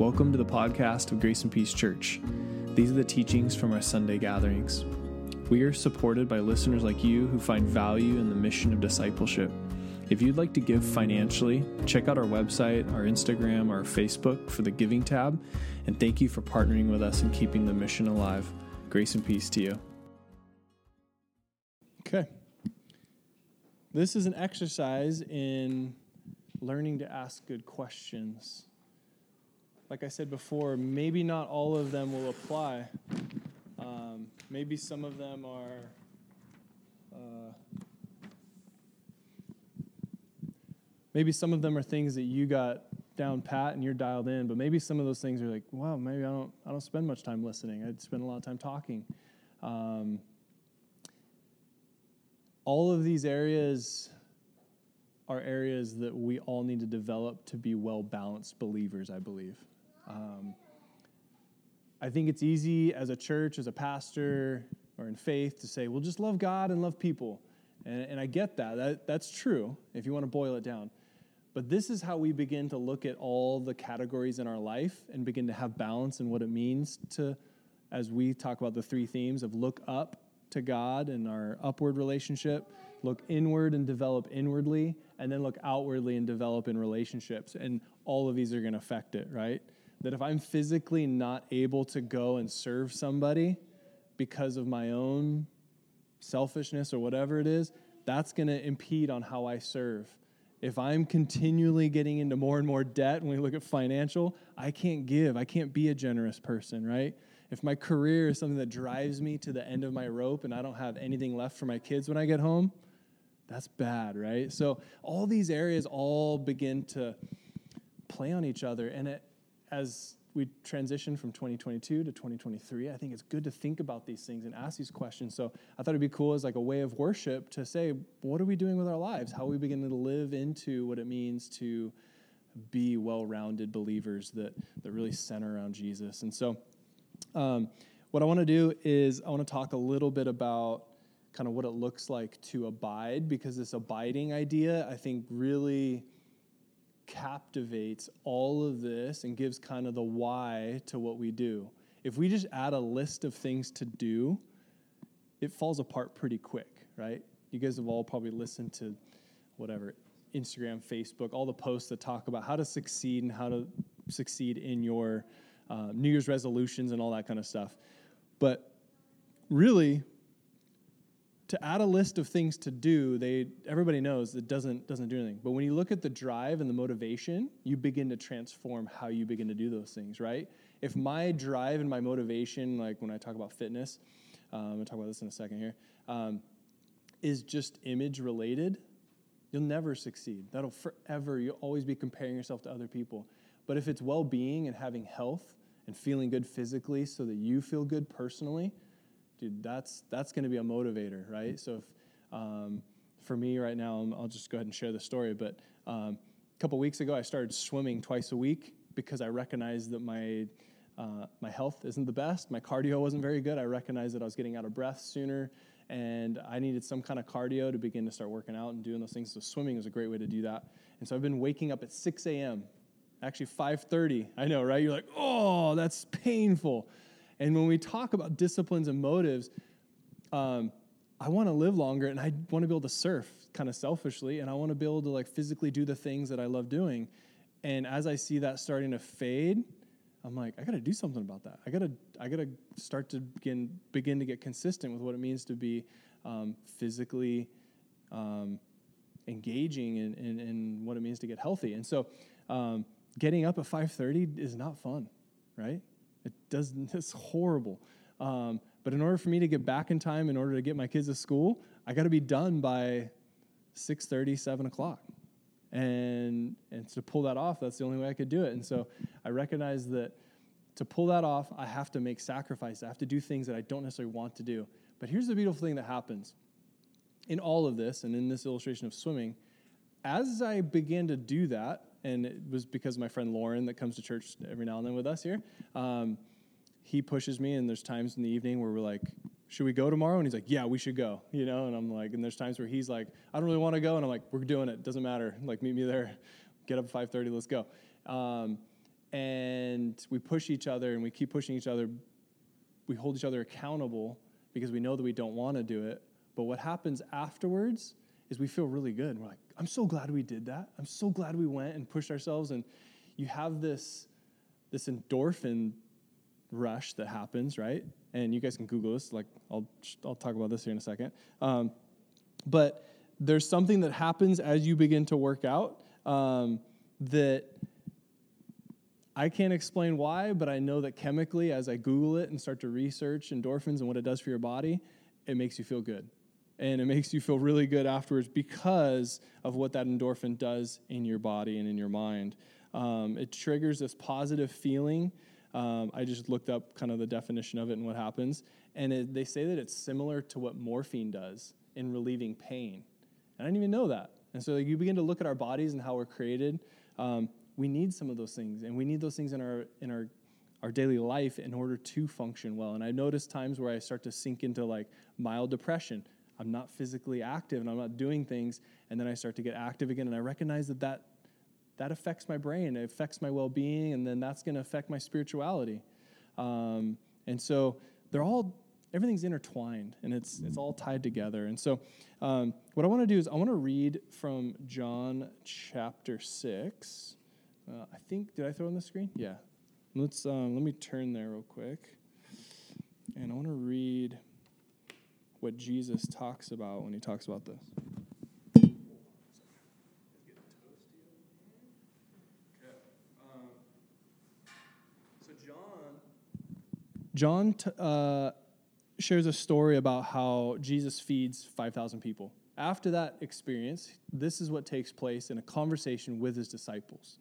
Welcome to the podcast of Grace and Peace Church. These are the teachings from our Sunday gatherings. We are supported by listeners like you who find value in the mission of discipleship. If you'd like to give financially, check out our website, our Instagram, our Facebook for the giving tab. And thank you for partnering with us and keeping the mission alive. Grace and peace to you. Okay. This is an exercise in learning to ask good questions. Like I said before, maybe not all of them will apply. Um, maybe some of them are. Uh, maybe some of them are things that you got down pat and you're dialed in, but maybe some of those things are like, wow, maybe I don't, I don't spend much time listening. I spend a lot of time talking. Um, all of these areas are areas that we all need to develop to be well balanced believers, I believe. Um, I think it's easy as a church, as a pastor, or in faith to say, well, just love God and love people. And, and I get that. that. That's true if you want to boil it down. But this is how we begin to look at all the categories in our life and begin to have balance in what it means to, as we talk about the three themes of look up to God and our upward relationship, look inward and develop inwardly, and then look outwardly and develop in relationships. And all of these are going to affect it, right? That if I'm physically not able to go and serve somebody because of my own selfishness or whatever it is, that's going to impede on how I serve. If I'm continually getting into more and more debt when we look at financial, I can't give. I can't be a generous person, right? If my career is something that drives me to the end of my rope and I don't have anything left for my kids when I get home, that's bad, right? So all these areas all begin to play on each other. And it, as we transition from 2022 to 2023, I think it's good to think about these things and ask these questions. So I thought it'd be cool as like a way of worship to say, what are we doing with our lives? How are we beginning to live into what it means to be well-rounded believers that that really center around Jesus? And so, um, what I want to do is I want to talk a little bit about kind of what it looks like to abide, because this abiding idea, I think, really captivates all of this and gives kind of the why to what we do. If we just add a list of things to do, it falls apart pretty quick, right? You guys have all probably listened to whatever Instagram, Facebook, all the posts that talk about how to succeed and how to succeed in your uh, New Year's resolutions and all that kind of stuff. But really, to add a list of things to do, they everybody knows it doesn't doesn't do anything. But when you look at the drive and the motivation, you begin to transform how you begin to do those things, right? If my drive and my motivation, like when I talk about fitness, um, I'm gonna talk about this in a second here, um, is just image related, you'll never succeed. That'll forever. You'll always be comparing yourself to other people. But if it's well being and having health and feeling good physically, so that you feel good personally dude, that's that's going to be a motivator, right? So if um, for me right now, I'll just go ahead and share the story. But um, a couple weeks ago, I started swimming twice a week because I recognized that my uh, my health isn't the best. My cardio wasn't very good. I recognized that I was getting out of breath sooner, and I needed some kind of cardio to begin to start working out and doing those things. So swimming is a great way to do that. And so I've been waking up at 6 a.m. Actually, 5:30. I know, right? You're like, oh, that's painful. And when we talk about disciplines and motives, um, I want to live longer and I want to be able to surf kind of selfishly and I want to be able to like physically do the things that I love doing. And as I see that starting to fade, I'm like, I got to do something about that. I got to I got to start to begin begin to get consistent with what it means to be um, physically um, engaging in, in, in, what it means to get healthy. And so, um, getting up at 5:30 is not fun, right? It does. It's horrible. Um, but in order for me to get back in time, in order to get my kids to school, I got to be done by 6:30, 7 o'clock. And and to pull that off, that's the only way I could do it. And so I recognize that to pull that off, I have to make sacrifice. I have to do things that I don't necessarily want to do. But here's the beautiful thing that happens in all of this, and in this illustration of swimming, as I began to do that, and it was because my friend Lauren that comes to church every now and then with us here. Um, he pushes me, and there's times in the evening where we're like, "Should we go tomorrow?" And he's like, "Yeah, we should go." You know, and I'm like, and there's times where he's like, "I don't really want to go," and I'm like, "We're doing it. Doesn't matter. Like, meet me there. Get up at 5:30. Let's go." Um, and we push each other and we keep pushing each other. We hold each other accountable because we know that we don't want to do it. But what happens afterwards is we feel really good. We're like, I'm so glad we did that. I'm so glad we went and pushed ourselves. And you have this, this endorphin rush that happens, right? And you guys can Google this. Like, I'll, I'll talk about this here in a second. Um, but there's something that happens as you begin to work out um, that I can't explain why, but I know that chemically, as I Google it and start to research endorphins and what it does for your body, it makes you feel good. And it makes you feel really good afterwards because of what that endorphin does in your body and in your mind. Um, it triggers this positive feeling. Um, I just looked up kind of the definition of it and what happens. And it, they say that it's similar to what morphine does in relieving pain. And I didn't even know that. And so you begin to look at our bodies and how we're created. Um, we need some of those things, and we need those things in our in our our daily life in order to function well. And I notice times where I start to sink into like mild depression. I'm not physically active and I'm not doing things, and then I start to get active again, and I recognize that that that affects my brain, it affects my well-being, and then that's going to affect my spirituality. Um, and so they're all everything's intertwined and it's it's all tied together. And so um, what I want to do is I want to read from John chapter six. Uh, I think did I throw on the screen? Yeah. Let's um, let me turn there real quick, and I want to read what Jesus talks about when he talks about this. So, John uh, shares a story about how Jesus feeds 5,000 people. After that experience, this is what takes place in a conversation with his disciples.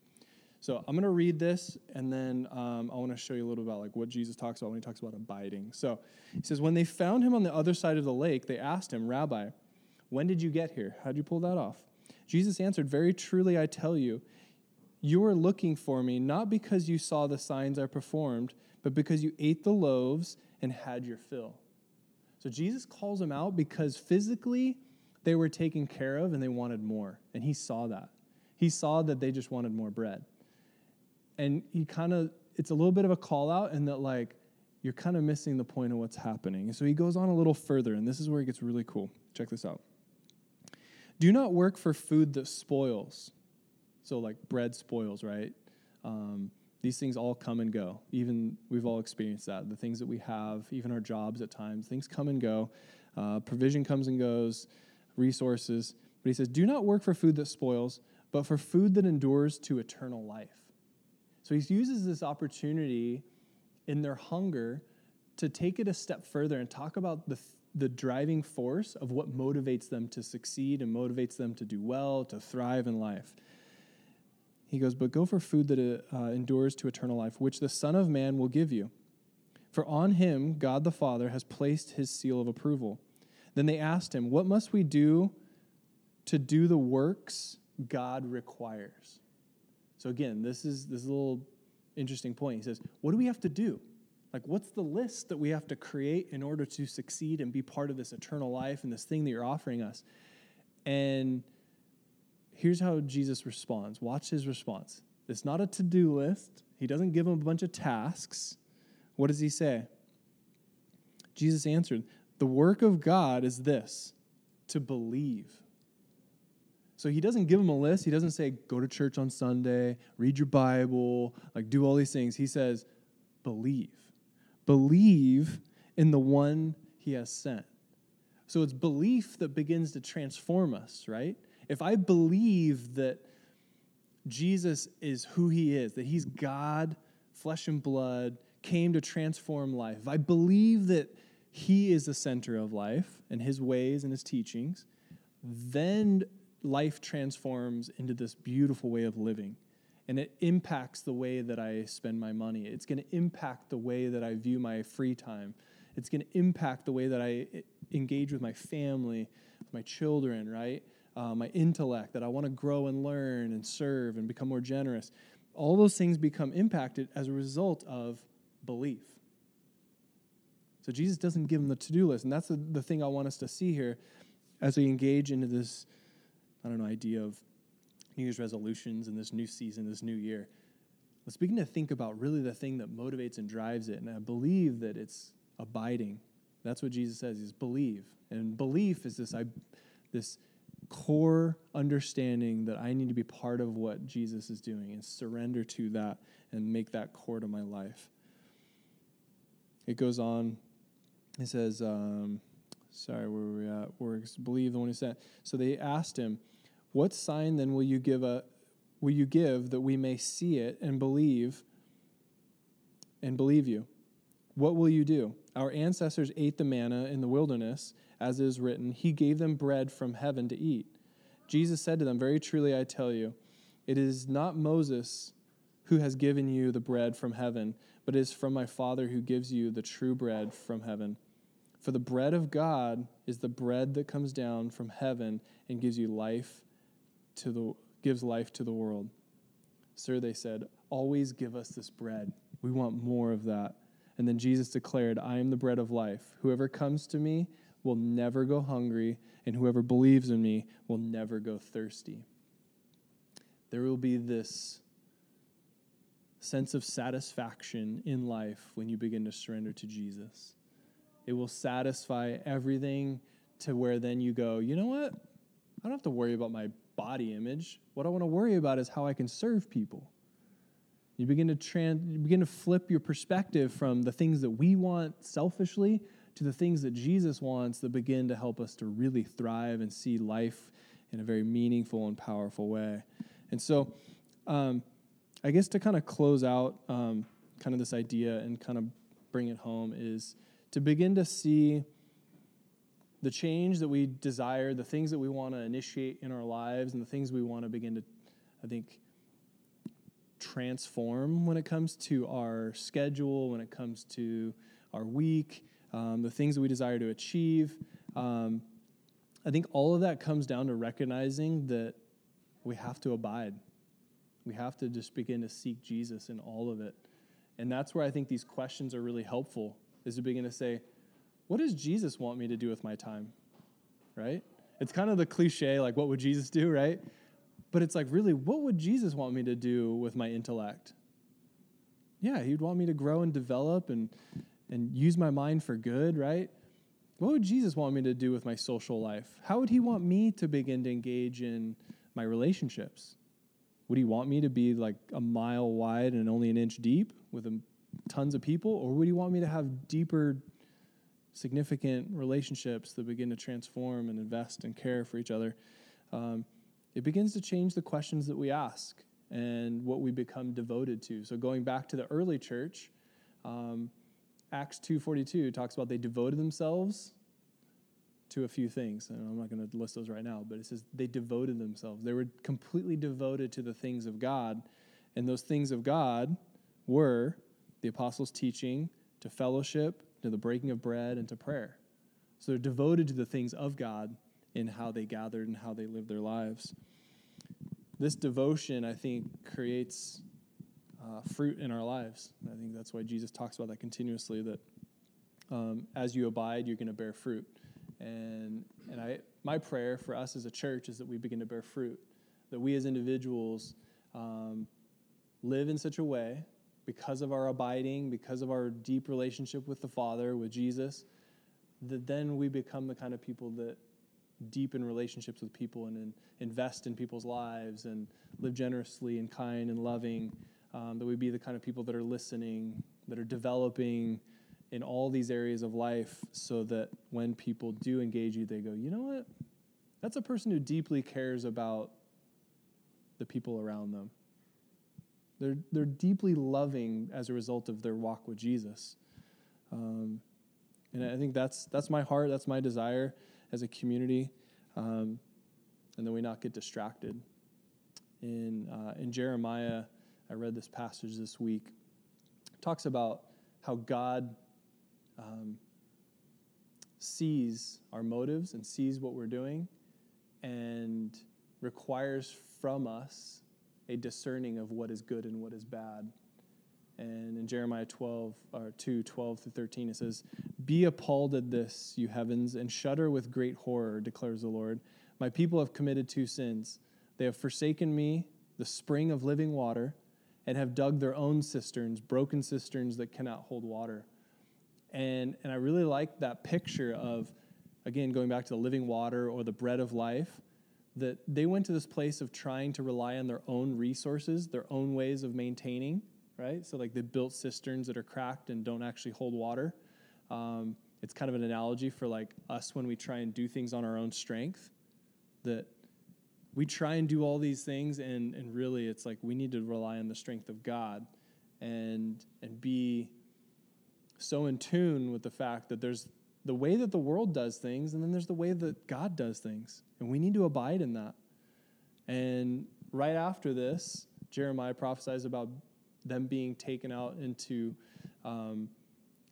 So I'm going to read this, and then um, I want to show you a little about like what Jesus talks about when he talks about abiding. So he says, when they found him on the other side of the lake, they asked him, Rabbi, when did you get here? How'd you pull that off? Jesus answered, Very truly I tell you, you are looking for me not because you saw the signs I performed, but because you ate the loaves and had your fill. So Jesus calls them out because physically they were taken care of and they wanted more. And he saw that. He saw that they just wanted more bread. And he kind of, it's a little bit of a call out in that, like, you're kind of missing the point of what's happening. So he goes on a little further, and this is where it gets really cool. Check this out. Do not work for food that spoils. So, like, bread spoils, right? Um, these things all come and go. Even we've all experienced that. The things that we have, even our jobs at times, things come and go. Uh, provision comes and goes, resources. But he says, Do not work for food that spoils, but for food that endures to eternal life. So he uses this opportunity in their hunger to take it a step further and talk about the, the driving force of what motivates them to succeed and motivates them to do well, to thrive in life. He goes, But go for food that uh, endures to eternal life, which the Son of Man will give you. For on him God the Father has placed his seal of approval. Then they asked him, What must we do to do the works God requires? So again, this is this is a little interesting point. He says, What do we have to do? Like, what's the list that we have to create in order to succeed and be part of this eternal life and this thing that you're offering us? And here's how Jesus responds. Watch his response. It's not a to do list, he doesn't give him a bunch of tasks. What does he say? Jesus answered, The work of God is this to believe. So he doesn't give him a list. He doesn't say, Go to church on Sunday, read your Bible, like do all these things. He says, Believe. Believe in the one he has sent. So it's belief that begins to transform us, right? if I believe that Jesus is who he is, that he's God, flesh and blood, came to transform life, if I believe that he is the center of life and his ways and his teachings, then life transforms into this beautiful way of living. And it impacts the way that I spend my money. It's going to impact the way that I view my free time. It's going to impact the way that I engage with my family, with my children, right? uh, my intellect, that I want to grow and learn and serve and become more generous. All those things become impacted as a result of belief. So Jesus doesn't give them the to do list. And that's the, the thing I want us to see here as we engage into this, I don't know, idea of New Year's resolutions and this new season, this new year. let's begin to think about really the thing that motivates and drives it. And I believe that it's abiding. That's what Jesus says is believe. And belief is this I this core understanding that I need to be part of what Jesus is doing and surrender to that and make that core to my life. It goes on. It says, um, sorry, where we at? Works, believe the one who sent. So they asked him, What sign then will you give a will you give that we may see it and believe and believe you? What will you do? Our ancestors ate the manna in the wilderness, as is written, He gave them bread from heaven to eat. Jesus said to them, Very truly I tell you, it is not Moses who has given you the bread from heaven, but it is from my Father who gives you the true bread from heaven. For the bread of God is the bread that comes down from heaven and gives you life to the gives life to the world. Sir, they said, always give us this bread. We want more of that. And then Jesus declared, I am the bread of life. Whoever comes to me will never go hungry, and whoever believes in me will never go thirsty. There will be this sense of satisfaction in life when you begin to surrender to Jesus. It will satisfy everything to where then you go, you know what? I don't have to worry about my body image. What I want to worry about is how I can serve people. You begin to trans, you begin to flip your perspective from the things that we want selfishly to the things that Jesus wants that begin to help us to really thrive and see life in a very meaningful and powerful way. And so, um, I guess to kind of close out um, kind of this idea and kind of bring it home is to begin to see the change that we desire, the things that we want to initiate in our lives, and the things we want to begin to, I think, transform when it comes to our schedule, when it comes to our week, um, the things that we desire to achieve. Um, I think all of that comes down to recognizing that we have to abide. We have to just begin to seek Jesus in all of it. And that's where I think these questions are really helpful, is to begin to say, what does Jesus want me to do with my time? Right? It's kind of the cliche, like, what would Jesus do, right? But it's like, really, what would Jesus want me to do with my intellect? Yeah, he'd want me to grow and develop and, and use my mind for good, right? What would Jesus want me to do with my social life? How would he want me to begin to engage in my relationships? Would he want me to be like a mile wide and only an inch deep with a, tons of people? Or would you want me to have deeper, significant relationships that begin to transform and invest and care for each other? Um, it begins to change the questions that we ask and what we become devoted to. So going back to the early church, um, Acts 2.42 talks about they devoted themselves to a few things. And I'm not going to list those right now, but it says they devoted themselves. They were completely devoted to the things of God. And those things of God were the apostles' teaching, to fellowship, to the breaking of bread, and to prayer. So they're devoted to the things of God in how they gathered and how they lived their lives. This devotion, I think, creates uh, fruit in our lives. I think that's why Jesus talks about that continuously that um, as you abide, you're going to bear fruit. And, and I, my prayer for us as a church is that we begin to bear fruit, that we as individuals um, live in such a way because of our abiding, because of our deep relationship with the Father, with Jesus, that then we become the kind of people that deepen relationships with people and, invest in people's lives and live generously and kind and loving, um, that we be the kind of people that are listening, that are developing in all these areas of life so that when people do engage you, they go, you know what? That's a person who deeply cares about the people around them. They're, they're deeply loving as a result of their walk with Jesus. Um, and I think that's, that's my heart, that's my desire as a community. Um, and then we not get distracted. In, uh, in Jeremiah, I read this passage this week, talks about how God um, sees our motives and sees what we're doing and requires from us a discerning of what is good and what is bad. And in Jeremiah 12, or 2, 12 through 13, it says, Be appalled at this, you heavens, and shudder with great horror, declares the Lord. My people have committed two sins. They have forsaken me, the spring of living water, and have dug their own cisterns, broken cisterns that cannot hold water. And, and I really like that picture of, again, going back to the living water or the bread of life, that they went to this place of trying to rely on their own resources, their own ways of maintaining, right? So, like, they built cisterns that are cracked and don't actually hold water. Um, it's kind of an analogy for like us when we try and do things on our own strength that we try and do all these things and, and really it's like we need to rely on the strength of god and and be so in tune with the fact that there's the way that the world does things and then there's the way that god does things and we need to abide in that and right after this jeremiah prophesies about them being taken out into um,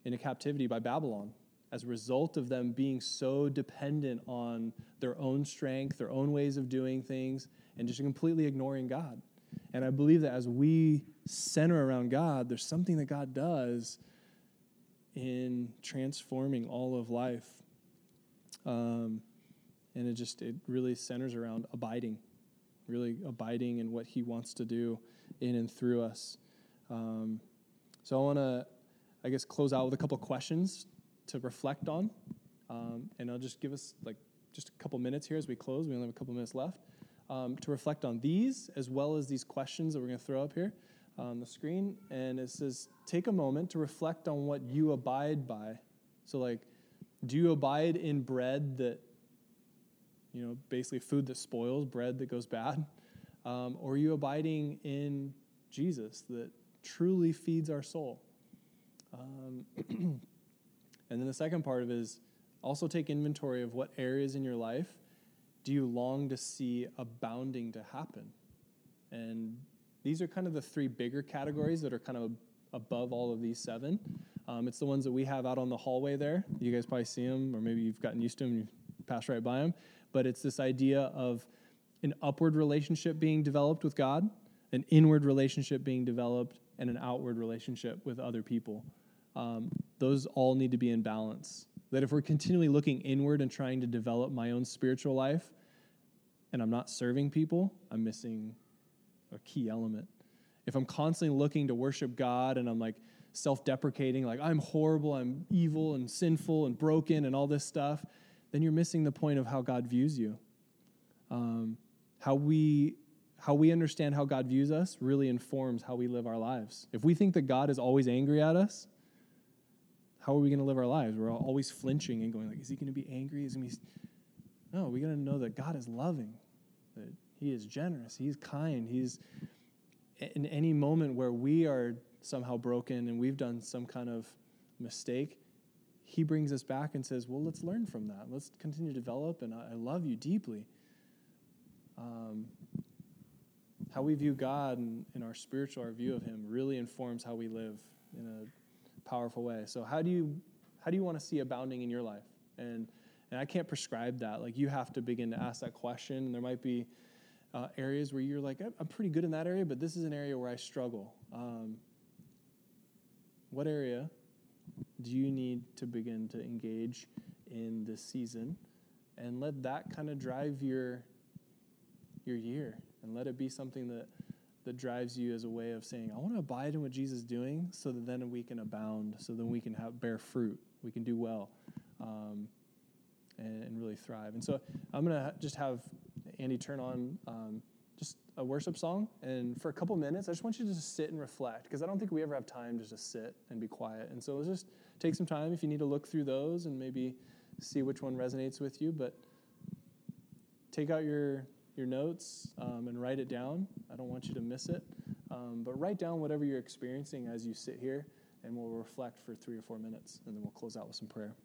into captivity by babylon as a result of them being so dependent on their own strength, their own ways of doing things, and just completely ignoring God. And I believe that as we center around God, there's something that God does in transforming all of life. Um, and it just, it really centers around abiding, really abiding in what He wants to do in and through us. Um, so I want to, I guess, close out with a couple questions to reflect on. Um, and I'll just give us like just a couple minutes here as we close. We only have a couple minutes left um, to reflect on these as well as these questions that we're going to throw up here on the screen. And it says, take a moment to reflect on what you abide by. So, like, do you abide in bread that, you know, basically food that spoils, bread that goes bad? Um, or are you abiding in Jesus that truly feeds our soul? Um, And then the second part of it is also take inventory of what areas in your life do you long to see abounding to happen. And these are kind of the three bigger categories that are kind of above all of these seven. Um, it's the ones that we have out on the hallway there. You guys probably see them, or maybe you've gotten used to them and you pass right by them. But it's this idea of an upward relationship being developed with God, an inward relationship being developed, and an outward relationship with other people um, those all need to be in balance. That if we're continually looking inward and trying to develop my own spiritual life, and I'm not serving people, I'm missing a key element. If I'm constantly looking to worship God and I'm like self deprecating, like I'm horrible, I'm evil and sinful and broken and all this stuff, then you're missing the point of how God views you. Um, how we how we understand how God views us really informs how we live our lives. If we think that God is always angry at us, how are we going to live our lives? We're always flinching and going like, is he going to be angry? Is he to be... No, we got to know that God is loving, that he is generous, he's kind, he's in any moment where we are somehow broken and we've done some kind of mistake, he brings us back and says, well, let's learn from that. Let's continue to develop, and I love you deeply. Um, how we view God and, and our spiritual, our view of him really informs how we live in a powerful way. So how do you how do you want to see abounding in your life? And and I can't prescribe that. Like you have to begin to ask that question. And there might be uh, areas where you're like, I'm pretty good in that area, but this is an area where I struggle. Um, what area do you need to begin to engage in this season? And let that kind of drive your your year, and let it be something that that drives you as a way of saying, I want to abide in what Jesus is doing so that then we can abound, so then we can have, bear fruit, we can do well, um, and, and, really thrive. And so I'm going to just have Andy turn on um, just a worship song. And for a couple minutes, I just want you to just sit and reflect because I don't think we ever have time to just sit and be quiet. And so let's just take some time if you need to look through those and maybe see which one resonates with you. But take out your your notes um, and write it down. I don't want you to miss it. Um, but write down whatever you're experiencing as you sit here, and we'll reflect for three or four minutes, and then we'll close out with some prayer.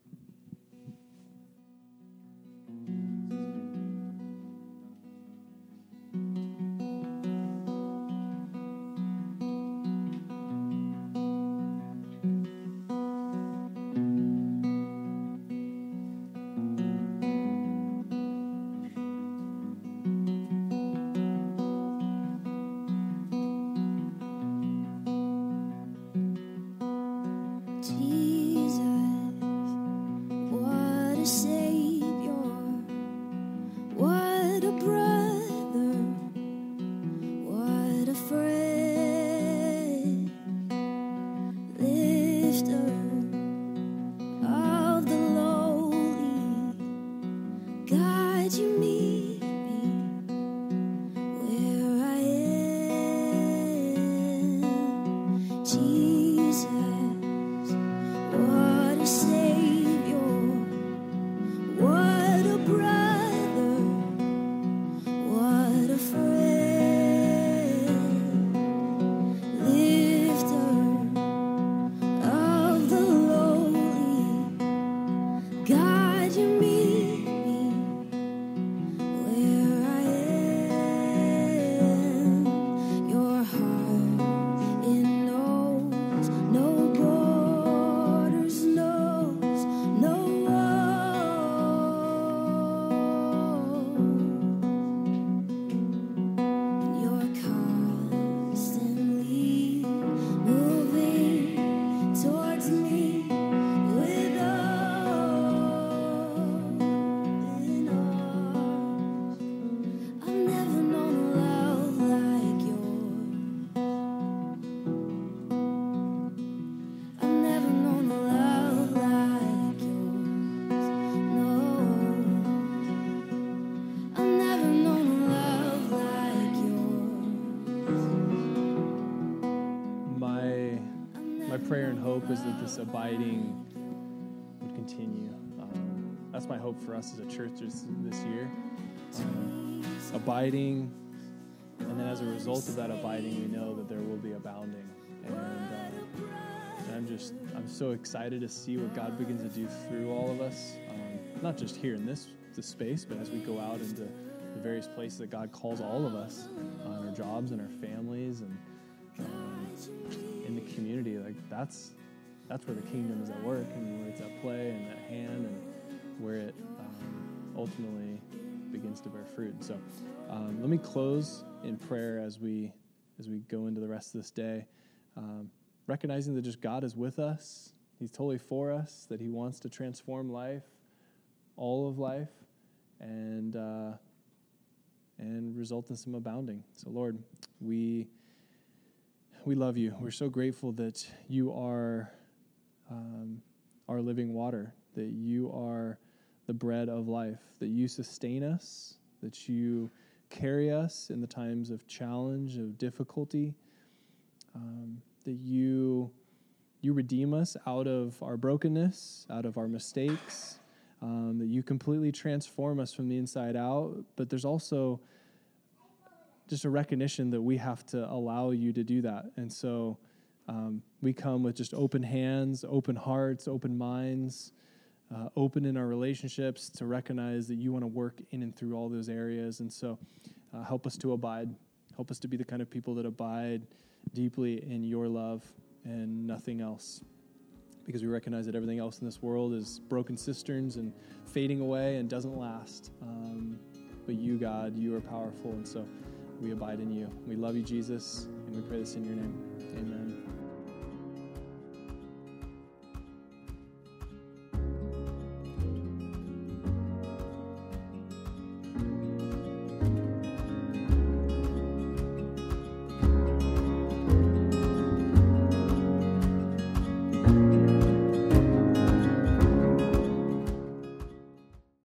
you meet. This abiding would continue. Um, that's my hope for us as a church this, this year. Um, abiding, and then as a result of that abiding, we know that there will be abounding. And, uh, and I'm just, I'm so excited to see what God begins to do through all of us, um, not just here in this, this space, but as we go out into the various places that God calls all of us, on our jobs and our families and um, in the community. Like that's that's where the kingdom is at work and where it's at play and at hand and where it um, ultimately begins to bear fruit. So um, let me close in prayer as we as we go into the rest of this day, um, recognizing that just God is with us. He's totally for us. That He wants to transform life, all of life, and uh, and result in some abounding. So Lord, we we love you. We're so grateful that you are um, our living water, that you are the bread of life, that you sustain us, that you carry us in the times of challenge, of difficulty, um, that you you redeem us out of our brokenness, out of our mistakes, um, that you completely transform us from the inside out. But there's also just a recognition that we have to allow you to do that. And so um, we come with just open hands, open hearts, open minds, uh, open in our relationships to recognize that you want to work in and through all those areas. And so uh, help us to abide. Help us to be the kind of people that abide deeply in your love and nothing else. Because we recognize that everything else in this world is broken cisterns and fading away and doesn't last. Um, but you, God, you are powerful. And so we abide in you. We love you, Jesus, and we pray this in your name. Amen.